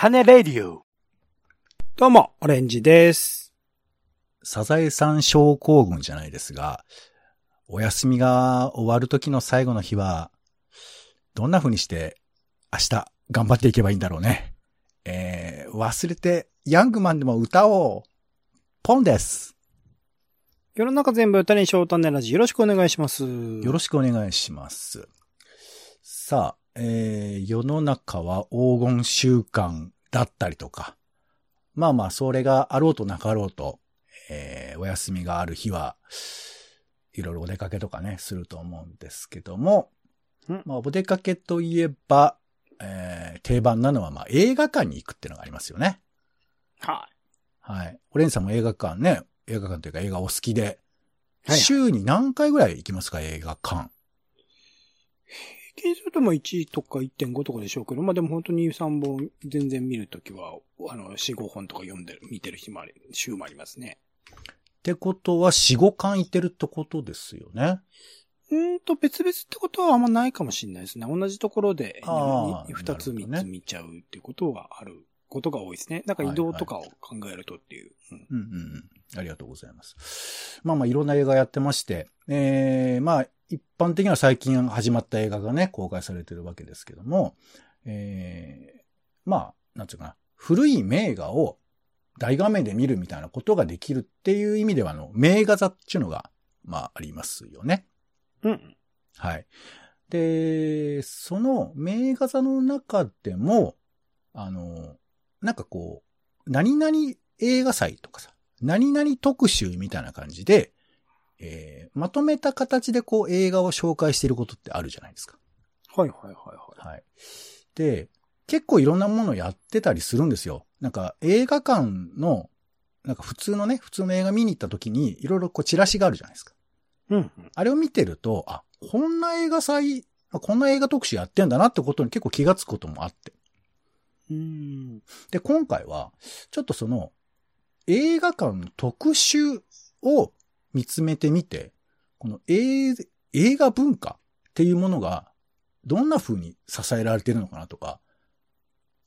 種レディオ。どうも、オレンジです。サザエさん症候群じゃないですが、お休みが終わる時の最後の日は、どんな風にして明日頑張っていけばいいんだろうね。えー、忘れてヤングマンでも歌おう。ポンです。世の中全部歌にしよう種ラジよろしくお願いします。よろしくお願いします。さあ、えー、世の中は黄金週間だったりとか、まあまあ、それがあろうとなかろうと、えー、お休みがある日は、いろいろお出かけとかね、すると思うんですけども、うんまあ、お出かけといえば、えー、定番なのは、まあ、映画館に行くっていうのがありますよね。ははい。オレンジさんも映画館ね、映画館というか映画お好きで、い。はい。週に何回ぐらい行きますか、映画館？平均するとも1とか1.5とかでしょうけど、まあでも本当に3本全然見るときは、あの、4、5本とか読んでる、見てる日もあり、週もありますね。ってことは、4、5巻行ってるってことですよね？うーんと、別々ってことはあんまないかもしれないですね。同じところであー2つなるほどね3つ見ちゃうっていうことはあることが多いですね。なんか移動とかを考えるとっていう。うんうんうんうん。ありがとうございます。まあまあ、いろんな映画やってまして、えー、まあ、一般的には最近始まった映画がね、公開されてるわけですけども、えー、まあ、なんつうかな、古い名画を大画面で見るみたいなことができるっていう意味では、あの、名画座っていうのが、まあ、ありますよね。うん。はい。で、その名画座の中でも、あの、なんかこう、何々映画祭とかさ、何々特集みたいな感じで、えーまとめた形でこう映画を紹介していることってあるじゃないですか。はいはいはいはい。はい。で、結構いろんなものやってたりするんですよ。なんか映画館の、なんか普通のね、普通の映画見に行った時にいろいろこうチラシがあるじゃないですか。うんうん。あれを見てると、あ、こんな映画祭、あこんな映画特集やってんだなってことに結構気がつくこともあって。うーん。で、今回は、ちょっとその、映画館の特集を見つめてみて、この映映画文化っていうものが、どんな風に支えられているのかなとか、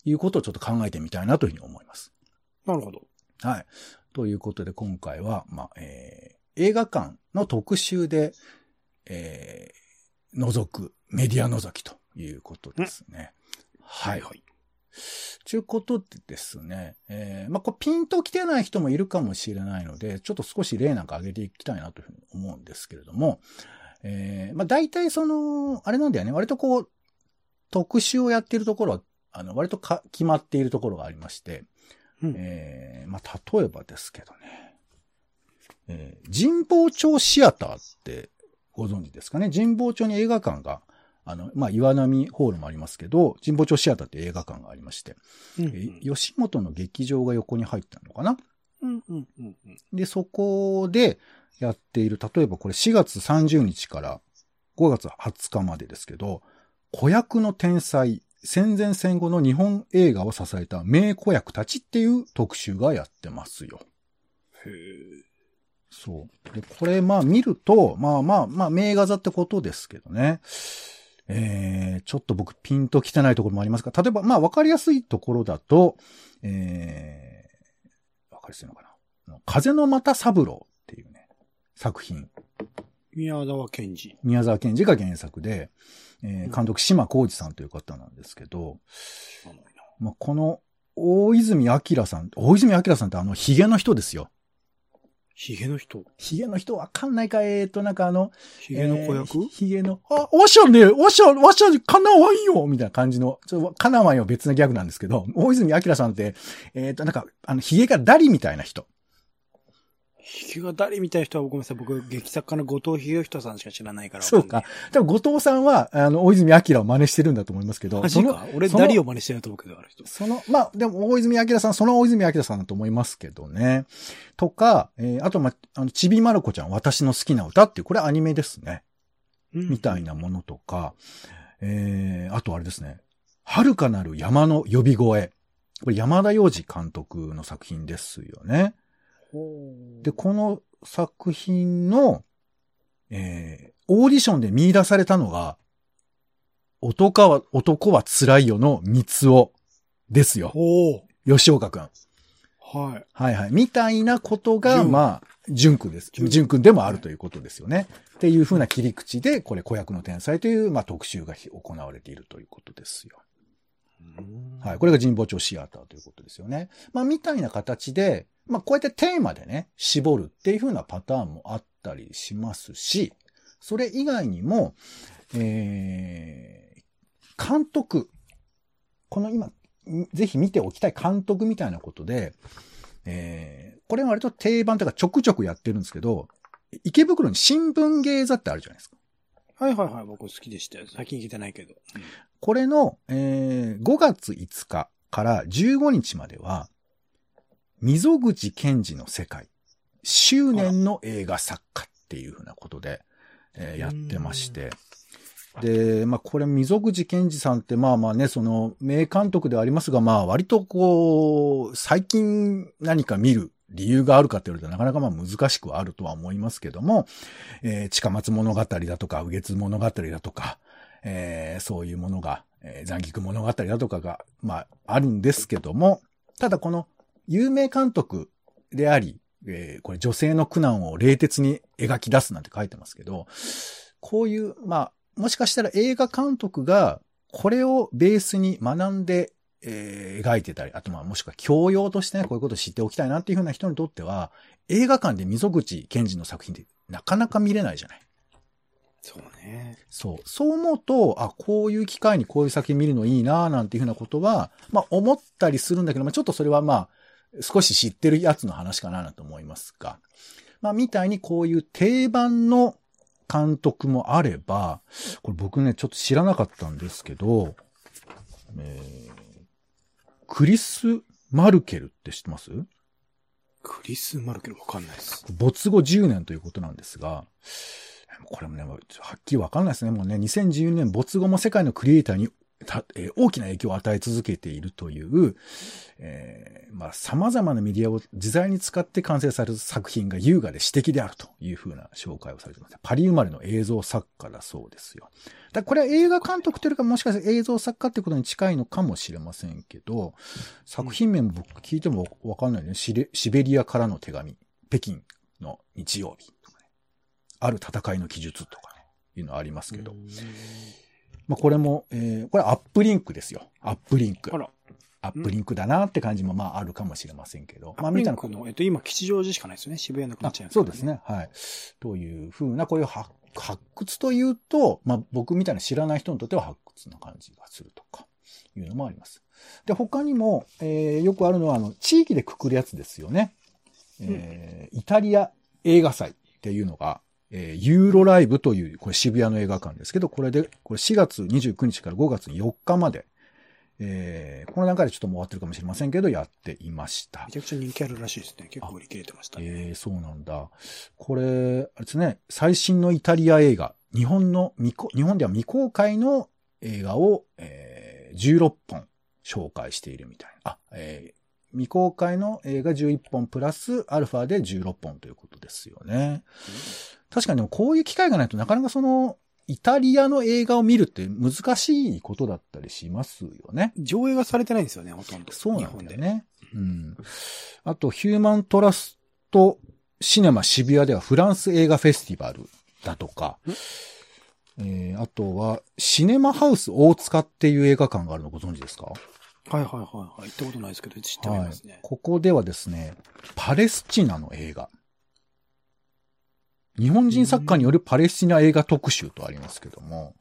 いうことをちょっと考えてみたいなというふうに思います。なるほど。はい。ということで今回は、まあ、えー映画館の特集で、えー覗く、メディア覗きということですね。はい。はい。ということでですね、えーまあ、こうピンと来てない人もいるかもしれないので、ちょっと少し例なんか挙げていきたいなというふうに思うんですけれども、えーまあ、大体その、あれなんだよね、割とこう、特集をやっているところは、あの、割とか決まっているところがありまして、うん。えーまあ、例えばですけどね、えー神保町シアターってご存知ですかね。神保町に映画館が、あの、まあ、岩波ホールもありますけど、神保町シアターって映画館がありまして、うんえー吉本の劇場が横に入ったのかな？うんうんうんうん。で、そこでやっている、例えばこれ4月30日から5月20日までですけど、子役の天才、戦前戦後の日本映画を支えた名子役たちっていう特集がやってますよ。へえ。そう。で、これまあ見ると、まあまあまあ名画座ってことですけどね。えー、ちょっと僕ピンと来てないところもありますが、例えばまあわかりやすいところだと、えー、わかりやすいのかな。風の又三郎っていうね、作品。宮沢賢治。宮沢賢治が原作で、えー監督島浩二さんという方なんですけど、知らないな。まあ、この大泉明さん、大泉明さんってあのヒゲの人ですよ。ヒゲの人？ヒゲの人わかんないかえーと、なんかあの、ヒゲの子役、えーひげの、あ、わしゃね、わしゃ、わしゃ、かなわんよみたいな感じの、ちょっと、かなわんよ別のギャグなんですけど、大泉明さんって、えっ、と、なんか、あの、ひげがダリみたいな人。ヒゲが誰みたいな人はごめんなさい。僕、劇作家の後藤秀人さんしか知らないから。そうか。多分、後藤さんは、あの、大泉明を真似してるんだと思いますけど、マジか俺、ダリを真似してると思うけど、ある人。その、まあ、でも、大泉明さん、その大泉明さんだと思いますけどね。とか、えーあと、ま、あの、ちびまる子ちゃん、私の好きな歌っていう、これアニメですね。みたいなものとか、えー、あとあれですね。遥かなる山の呼び声。これ山田洋次監督の作品ですよね。で、この作品の、えー、オーディションで見出されたのが、男は、男は辛いよの三つを。ですよ。おお。吉岡くん。はい。はいはい。みたいなことが、純まあ、純君です。純純君でもあるということですよね。っていう風な切り口で、これ、子役の天才という、まあ、特集が行われているということですよ。はい。これが神保町シアターということですよね。まあ、みたいな形で、まあ、こうやってテーマでね、絞るっていう風なパターンもあったりしますし、それ以外にも、えー、監督。この今、ぜひ見ておきたい監督みたいなことで、えー、これは割と定番というかちょくちょくやってるんですけど、池袋に新聞芸座ってあるじゃないですか。はいはいはい。僕好きでしたよ。最近行けてないけど。これの、えー、5月5日から15日までは、溝口健二の世界、執念の映画作家っていうふうなことで、えーやってまして、で、まあこれ溝口健二さんってまあまあね、その名監督ではありますが、まあ割とこう、最近何か見る理由があるかって言われるとなかなかまあ難しくはあるとは思いますけども、えー近松物語だとか、右月物語だとか、えーそういうものが、えー残菊物語だとかが、まああるんですけども、ただこの有名監督であり、えーこれ女性の苦難を冷徹に描き出すなんて書いてますけど、こういう、まあ、もしかしたら映画監督がこれをベースに学んで、えー描いてたり、あとまあもしくは教養としてね、こういうことを知っておきたいなっていうふうな人にとっては、映画館で溝口健二の作品ってなかなか見れないじゃない。そうね。そう。そう思うと、あ、こういう機会にこういう作品見るのいいななんていうふうなことは、まあ思ったりするんだけど、まあちょっとそれはまあ、少し知ってるやつの話かななんて思いますが。まあみたいにこういう定番の監督もあれば、これ僕ね、ちょっと知らなかったんですけど、えークリス・マルケルって知ってます？クリス・マルケルわかんないです。没後10年ということなんですが、これもね、はっきりわかんないですね。もうね、2012年没後も世界のクリエイターにたえ大きな影響を与え続けているという、えーまあ、様々なメディアを自在に使って完成される作品が優雅で詩的であるというふうな紹介をされています。パリ生まれの映像作家だそうですよ。だこれは映画監督というかもしかしたら映像作家ってことに近いのかもしれませんけど、作品名も僕聞いてもわかんないね。シベリアからの手紙、北京の日曜日。ある戦いの記述とかね。いうのありますけど。まあ、これも、えー、これアップリンクですよ。アップリンクアップリンクだなって感じもまああるかもしれませんけど。まあ、みたいなの、えっと、今、吉祥寺しかないですよね。渋谷なくなあっちゃいますそうです。ね。はい。というふうな、こういう発発掘というと、まあ僕みたいな知らない人にとっては発掘な感じがするとか、いうのもあります。で、他にも、えーよくあるのは、あの、地域でくくるやつですよね。えーイタリア映画祭っていうのが、えーユーロライブという、これ渋谷の映画館ですけど、これで、これ4月29日から5月4日まで、えーこの段階でちょっともう終わってるかもしれませんけど、やっていましため。ちゃくちゃ人気あるらしいですね。結構売り切れてましたね。ええそうなんだ。これ、あれですね、最新のイタリア映画、日本の未公、日本では未公開の映画を、えー16本紹介しているみたいな。あ、えー未公開の映画11本プラスアルファで16本ということですよね。確かにでもこういう機会がないとなかなかその、イタリアの映画を見るって難しいことだったりしますよね。上映がされてないんですよね、ほとんど。そうなんだよ。ね。うん。あと、ヒューマントラストシネマ渋谷ではフランス映画フェスティバルだとか、えー、あとは、シネマハウス大塚っていう映画館があるのご存知ですか？はいはいはいはい。行ったことないですけど、知ってますね。はいここではですね、パレスチナの映画。日本人作家によるパレスチナ映画特集とありますけども、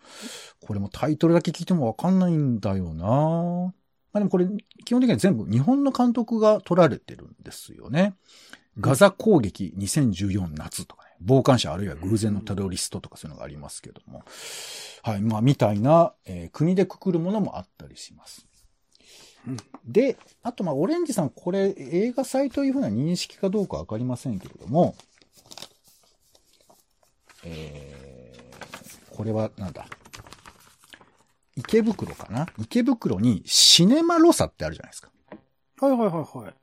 これもタイトルだけ聞いてもわかんないんだよなまあでもこれ、基本的には全部日本の監督が撮られてるんですよね。ガザ攻撃2014夏とかね、傍観者あるいは偶然のテロリストとかそういうのがありますけども。はい、まあみたいな、えー国でくくるものもあったりします。で、あとまオレンジさんこれ映画祭というふうな認識かどうかわかりませんけれども、えー、これはなんだ？池袋かな？池袋にシネマロサってあるじゃないですか。はいはいはいはい。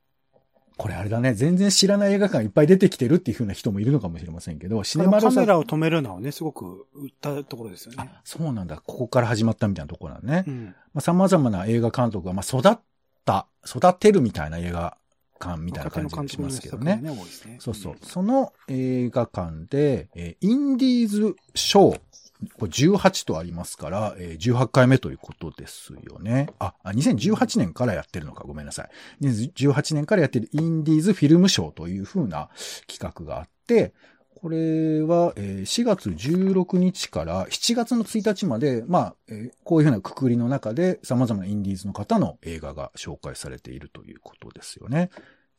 これあれだね、全然知らない映画館いっぱい出てきてるっていう風な人もいるのかもしれませんけど、シネマロサカメ。ラを止めるのはね、すごく売ったところですよね。あ、そうなんだ。ここから始まったみたいなところなんね。うん。まあ、様々な映画監督が、まあ、育った、育てるみたいな映画館みたいな感じがしますけどね。ねねそうそう。その映画館で、えーインディーズショー。これ18とありますから、えー18回目ということですよね。あ、2018年からやってるのか、ごめんなさい。2018年からやってるインディーズフィルムショーという風な企画があって、これは、え4月16日から7月の1日まで、まあ、えこういうふうなくくりの中で様々なインディーズの方の映画が紹介されているということですよね。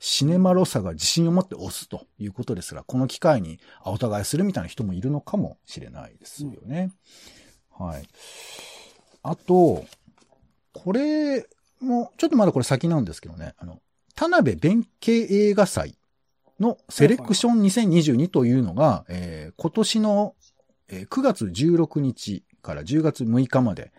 シネマロサが自信を持って押すということですが、この機会にあお互いするみたいな人もいるのかもしれないですよね。はい。あと、これも、ちょっとまだこれ先なんですけどね、あの、田辺弁慶映画祭のセレクション2022というのが、えー今年の、えー9月16日から10月6日まで、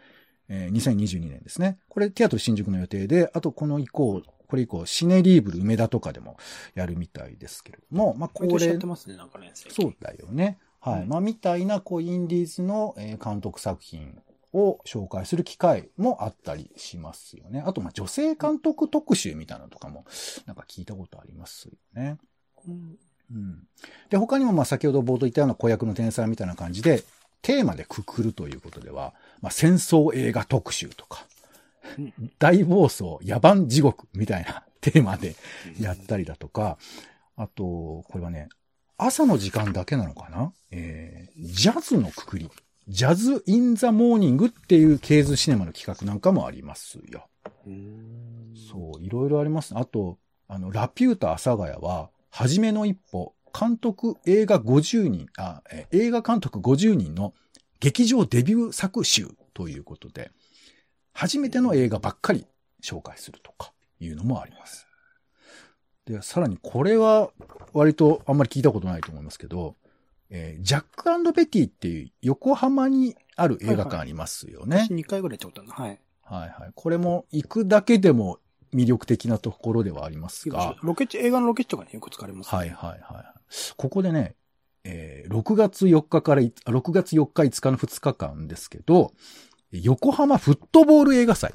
えー2022年ですね。これ、テアトル新宿の予定で、あとこの以降、これ以降、シネリーブル梅田とかでもやるみたいですけれども、まあ、こ毎年やれってますね、なんかね。そうだよね。はい。うんまあ、みたいな、こう、インディーズの、えー監督作品を紹介する機会もあったりしますよね。あと、まあ、女性監督特集みたいなのとかも、なんか聞いたことありますよね。うんうん。で、他にも、まあ、先ほど冒頭言ったような子役の天才みたいな感じで、テーマでくくるということでは、まあ、戦争映画特集とか、うん大暴走、野蛮地獄みたいなテーマでやったりだとか、あと、これはね、朝の時間だけなのかな？えー、ジャズのくくり。ジャズ・イン・ザ・モーニングっていうケーズシネマの企画なんかもありますよ。うんそう、いろいろあります。あと、あの、ラピュタ阿佐ヶ谷は、初めの一歩、監督映画50人、あ、えー映画監督50人の劇場デビュー作集ということで、初めての映画ばっかり紹介するとかいうのもあります。で、さらにこれは割とあんまり聞いたことないと思いますけど、えージャックベティっていう横浜にある映画館ありますよね。私2回ぐらい行ったことあるはい。はいはい。これも行くだけでも魅力的なところではありますが、ロケ地、映画のロケ地とかによく使われます、ね。はいはいはい。ここでね、えー6月4日からい、あ6月4日5日の2日間ですけど、横浜フットボール映画祭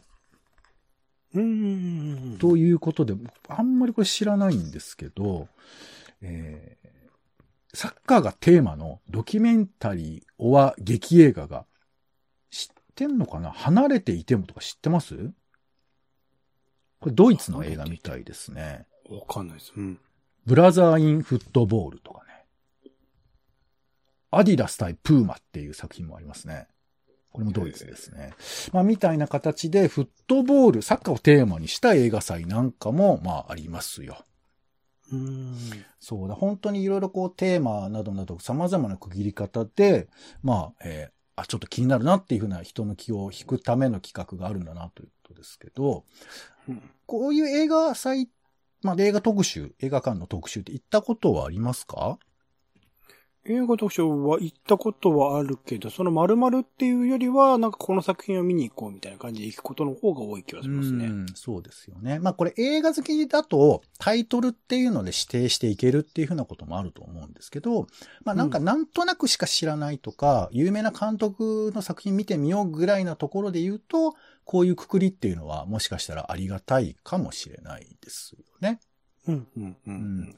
うーん。ということで、あんまりこれ知らないんですけど、えーサッカーがテーマのドキュメンタリー、オア劇映画が、知ってんのかな？離れていてもとか知ってます？これドイツの映画みたいですね。わかんないです。うん。ブラザー・イン・フットボールとかね。アディダス対プーマっていう作品もありますね。これもドイツですね。まあ、みたいな形で、フットボール、サッカーをテーマにした映画祭なんかも、まあ、ありますよ。うーん。そうだ、本当にいろいろこう、テーマなどなど様々な区切り方で、まあ、えーあ、ちょっと気になるなっていうふうな人の気を引くための企画があるんだなということですけど、うんこういう映画祭、まあ、映画特集、映画館の特集って行ったことはありますか？映画特集は行ったことはあるけど、その〇〇っていうよりは、なんかこの作品を見に行こうみたいな感じで行くことの方が多い気がしますね。うんそうですよね。まあこれ映画好きだとタイトルっていうので指定していけるっていうふうなこともあると思うんですけど、まあなんかうなんとなくしか知らないとか、有名な監督の作品見てみようぐらいなところで言うと、こういうくくりっていうのはもしかしたらありがたいかもしれないですよね。うん、うん、ううんん。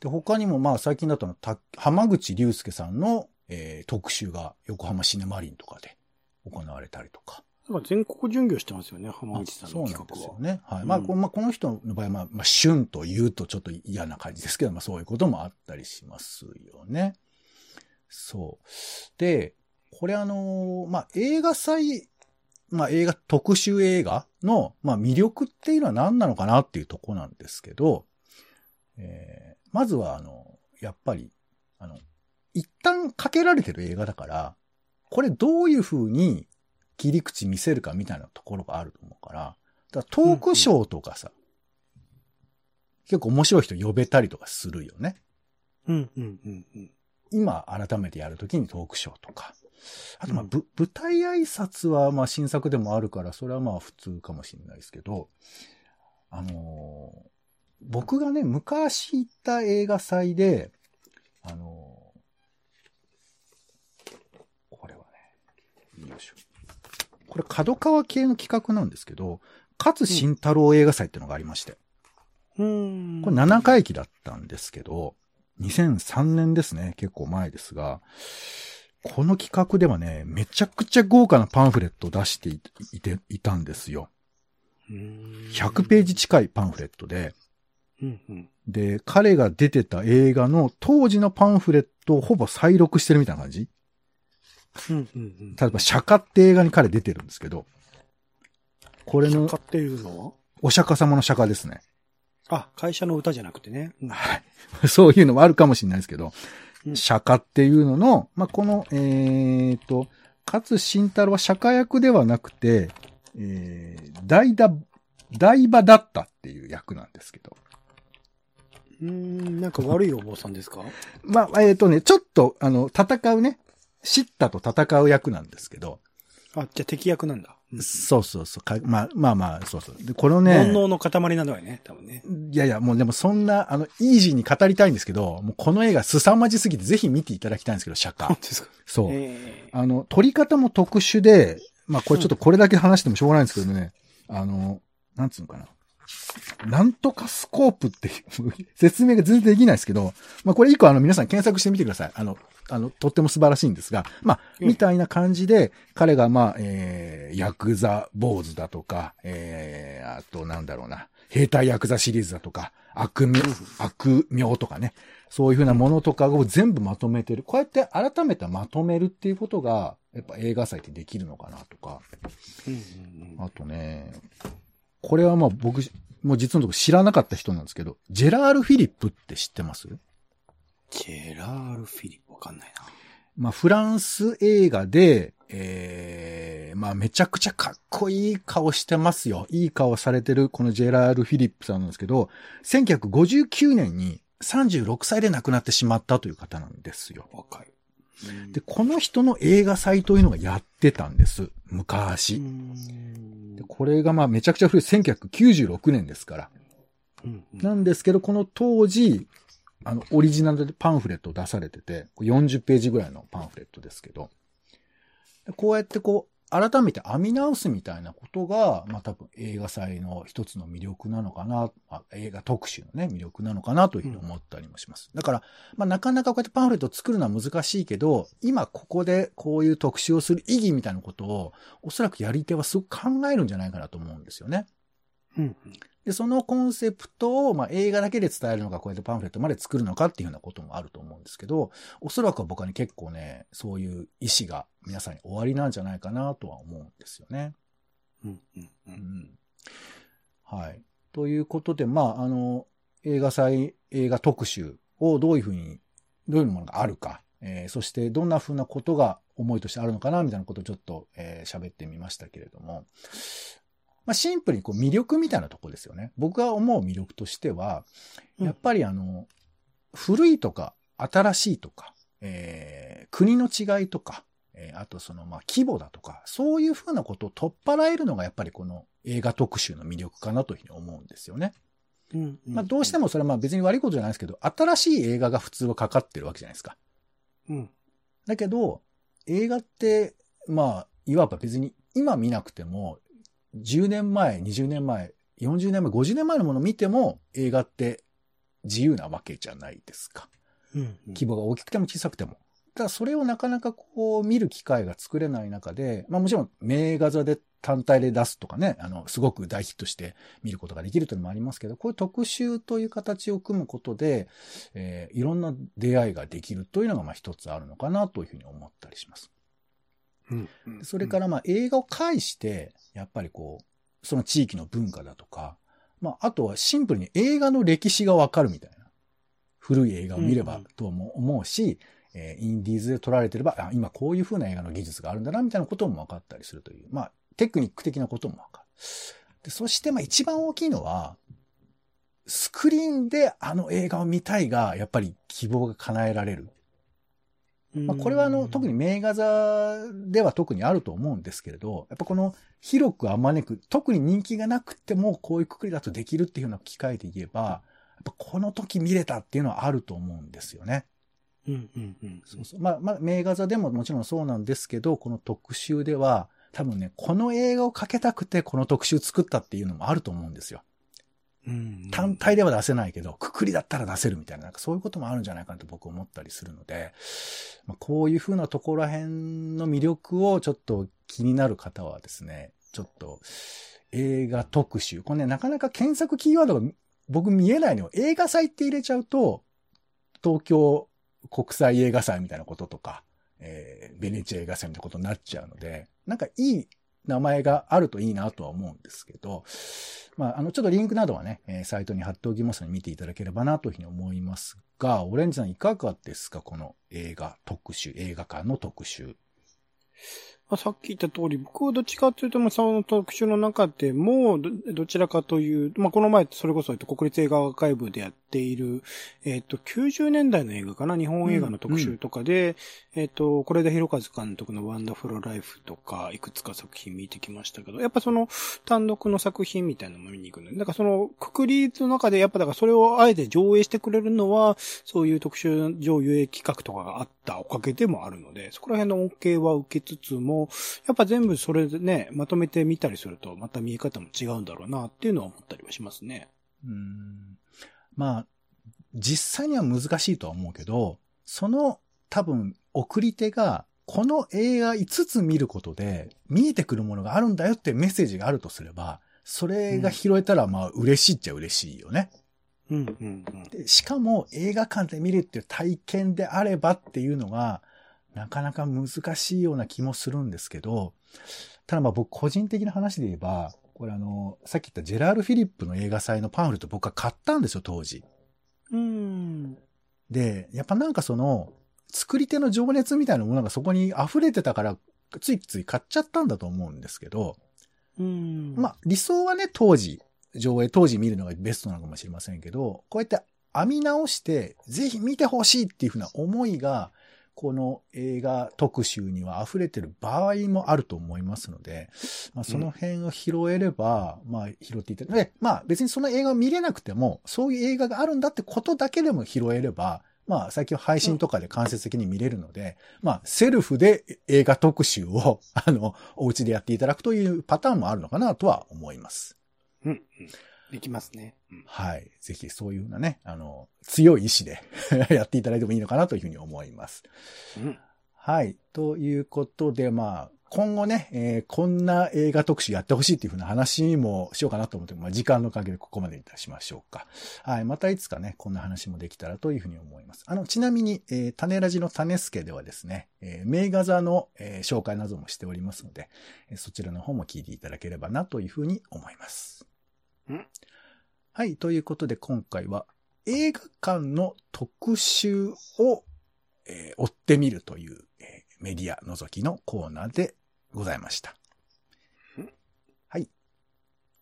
で、他にもまあ最近だとた浜口竜介さんの、えー特集が横浜シネマリンとかで行われたりとか。なんか全国巡業してますよね、浜口さんのそうなんで企画は。すよね。はい。うんまあ、こまあ、この人の場合は、まあ、まあ、旬と言うとちょっと嫌な感じですけど、まあ、そういうこともあったりしますよね。そう。で、これあのーまあ、映画祭、まあ、映画、特集映画の、まあ、魅力っていうのは何なのかなっていうとこなんですけど、えーまずは、あの、やっぱり、あの、一旦かけられてる映画だから、これどういう風に切り口見せるかみたいなところがあると思うから、だからトークショーとかさ、結構面白い人呼べたりとかするよね。うん、うん、うん、うん。今改めてやるときにトークショーとか。あとまあ、うんぶ舞台挨拶はまあ新作でもあるから、それはまあ普通かもしれないですけど、あのー僕がね、昔行った映画祭で、あのーこれはね、よいしょ。これ角川系の企画なんですけど、勝慎太郎映画祭っていうのがありまして。うん。これ7回忌だったんですけど、2003年ですね。結構前ですが、この企画ではね、めちゃくちゃ豪華なパンフレットを出していいていたんですよ。うん100ページ近いパンフレットで、うんうん。で、彼が出てた映画の当時のパンフレットをほぼ再録してるみたいな感じうんうんうん。例えば、釈迦って映画に彼出てるんですけど、これの釈迦っていうのは？お釈迦様の釈迦ですね。あ、会社の歌じゃなくてね。うんはい。そういうのもあるかもしれないですけど、うん釈迦っていうのの、まあ、この、えーと、勝慎太郎は釈迦役ではなくて、えー、代打、代馬だったっていう役なんですけど。うーん、なんか悪いお坊さんですか？まあ、えーとね、ちょっと、あの、戦うね、シッタと戦う役なんですけど、あ、じゃあ敵役なんだ。うんそうそうそう、かまあまあまあ、そうそう。で、このね、煩悩の塊なんだよね、多分ね。いやいや、もうでもそんな、あの、イージーに語りたいんですけど、もうこの映画凄まじすぎてぜひ見ていただきたいんですけど、釈迦。そう。えあの、撮り方も特殊で、まあこれちょっとこれだけ話してもしょうがないんですけどね、あの、なんつうのかな。なんとかスコープって説明が全然できないですけど、まあこれ一個あの皆さん検索してみてください。あの、あの、とっても素晴らしいんですが、まあ、うんみたいな感じで、彼がまあ、えー、ヤクザ坊主だとか、えー、あとなんだろうな、兵隊ヤクザシリーズだとか、悪名、悪名とかね、そういうふうなものとかを全部まとめてる。こうやって改めてまとめるっていうことが、やっぱ映画祭ってできるのかなとか。あとね、これはまあ僕、もう実のところ知らなかった人なんですけど、ジェラール・フィリップって知ってます？ジェラール・フィリップわかんないな。まあフランス映画で、ええまあめちゃくちゃかっこいい顔してますよ。いい顔されてるこのジェラール・フィリップさんなんですけど、1959年に36歳で亡くなってしまったという方なんですよ。若い。で、この人の映画祭というのがやってたんです。う昔。んでこれがまあめちゃくちゃ古い1996年ですから。うんうんなんですけど、この当時、あの、オリジナルでパンフレットを出されてて、これ40ページぐらいのパンフレットですけど、でこうやってこう、改めて編み直すみたいなことが、まあ多分映画祭の一つの魅力なのかな、あ映画特集のね、魅力なのかなというふうに思ったりもします。だから、まあなかなかこうやってパンフレットを作るのは難しいけど、今ここでこういう特集をする意義みたいなことを、おそらくやり手はすごく考えるんじゃないかなと思うんですよね。で、そのコンセプトを、まあ、映画だけで伝えるのか、こうやってパンフレットまで作るのかっていうようなこともあると思うんですけど、おそらくは僕はね、結構ね、そういう意思が皆さんに終わりなんじゃないかなとは思うんですよね。うんうんううんん。はい。ということで、まあ、あの、映画祭、映画特集をどういうふうに、どういうものがあるか、えーそしてどんなふうなことが思いとしてあるのかな、みたいなことをちょっとえー喋、ってみましたけれども、まあ、シンプルにこう魅力みたいなとこですよね。僕が思う魅力としては、うんやっぱりあの、古いとか新しいとか、えー国の違いとか、えーあとそのまあ規模だとか、そういうふうなことを取っ払えるのがやっぱりこの映画特集の魅力かなというふうに思うんですよね。うんうんまあどうしてもそれはまあ別に悪いことじゃないですけど、新しい映画が普通はかかってるわけじゃないですか。うんだけど、映画って、まあ、いわば別に今見なくても、10年前、20年前、40年前、50年前のものを見ても、映画って自由なわけじゃないですか。うんうん規模が大きくても小さくても。ただそれをなかなかこう見る機会が作れない中で、まあもちろん名画座で単体で出すとかね、あの、すごく大ヒットして見ることができるというのもありますけど、こういう特集という形を組むことで、えーいろんな出会いができるというのがまあ一つあるのかなというふうに思ったりします。うんうんそれからまあ映画を介して、やっぱりこう、その地域の文化だとか、まああとはシンプルに映画の歴史がわかるみたいな。古い映画を見ればうんとも思うし、えーインディーズで撮られてれば、あ今こういう風な映画の技術があるんだな、みたいなことも分かったりするという、まあテクニック的なことも分かる。でそしてまあ一番大きいのは、スクリーンであの映画を見たいが、やっぱり希望が叶えられる。まあ、これはあの、特に名画座では特にあると思うんですけれど、やっぱこの広くあまねく、特に人気がなくてもこういうくくりだとできるっていうような機会で言えば、やっぱこの時見れたっていうのはあると思うんですよね。うんうんうんそうそう。まあ、まあ、名画座でももちろんそうなんですけど、この特集では、多分ね、この映画をかけたくてこの特集作ったっていうのもあると思うんですよ。単体では出せないけど、くくりだったら出せるみたいな、なんかそういうこともあるんじゃないかなと僕思ったりするので、まあ、こういう風なところら辺の魅力をちょっと気になる方はですね、ちょっと映画特集。これね、なかなか検索キーワードが僕見えないのよ。映画祭って入れちゃうと、東京国際映画祭みたいなこととか、えー、ベネチア映画祭みたいなことになっちゃうので、なんかいい名前があるといいなとは思うんですけど、まあ、あの、ちょっとリンクなどはね、え、サイトに貼っておきますので見ていただければなというふうに思いますが、オレンジさんいかがですか？この映画特集、映画館の特集。ま、さっき言った通り、僕はどっちかというと、まあ、その特集の中でも、ど、どちらかという、まあ、この前、それこそ、国立映画アーカイブでやっている、えっと、90年代の映画かな日本映画の特集とかで、うん、えっと、これで広和監督のワンダフルライフとか、いくつか作品見てきましたけど、やっぱその、単独の作品みたいなのも見に行くので、だからその、くくりの中で、やっぱだからそれをあえて上映してくれるのは、そういう特集上映企画とかがあったおかげでもあるので、そこら辺の恩恵は受けつつも、やっぱ全部それでね、まとめてみたりすると、また見え方も違うんだろうなっていうのは思ったりはしますね。うん。まあ、実際には難しいとは思うけど、その多分送り手がこの映画5つ見ることで見えてくるものがあるんだよってメッセージがあるとすれば、それが拾えたらまあ嬉しいっちゃ嬉しいよね。うんうんうん、しかも映画館で見るっていう体験であればっていうのが、なかなか難しいような気もするんですけど、ただまあ僕個人的な話で言えば、これあの、さっき言ったジェラール・フィリップの映画祭のパンフレット僕は買ったんですよ、当時。うん。で、やっぱなんかその、作り手の情熱みたいなものがそこに溢れてたから、ついつい買っちゃったんだと思うんですけど、うん。まあ理想はね、当時、上映当時見るのがベストなのかもしれませんけど、こうやって編み直して、ぜひ見てほしいっていうふうな思いが、この映画特集には溢れてる場合もあると思いますので、まあ、その辺を拾えれば、うん、まあ拾っていただいて、まあ別にその映画を見れなくても、そういう映画があるんだってことだけでも拾えれば、まあ最近配信とかで間接的に見れるので、うん、まあセルフで映画特集を、あの、お家でやっていただくというパターンもあるのかなとは思います。うん、うんできますね。うん、はい。ぜひそういうふうなね、あの、強い意志で やっていただいてもいいのかなというふうに思います。うん、はい。ということで、まあ、今後ね、えー、こんな映画特集やってほしいっていうふうな話もしようかなと思って、まあ、時間のおかげでここまでいたしましょうか。はい。またいつかね、こんな話もできたらというふうに思います。あの、ちなみに、えー、種ラジの種助ではですね、えー、名画座の、えー、紹介などもしておりますので、えー、そちらの方も聞いていただければなというふうに思います。はい。ということで今回は映画館の特集を、えー、追ってみるという、えー、メディア覗きのコーナーでございました。はい。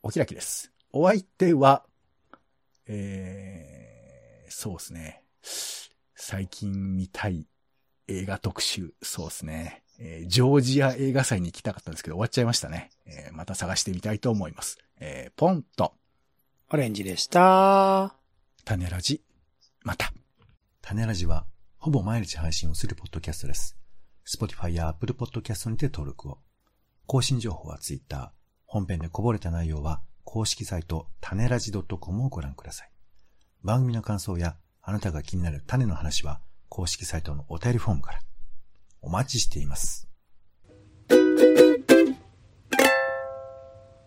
お開きです。お相手は、えー、そうですね。最近見たい映画特集、そうですね。えー、ジョージア映画祭に行きたかったんですけど終わっちゃいましたね。えー、また探してみたいと思います。えー、ポンと。オレンジでした。種ラジ、また。種ラジは、ほぼ毎日配信をするポッドキャストです。Spotify や Apple Podcast にて登録を。更新情報は Twitter。本編でこぼれた内容は、公式サイト、種ラジ .com をご覧ください。番組の感想や、あなたが気になる種の話は、公式サイトのお便りフォームから。お待ちしています。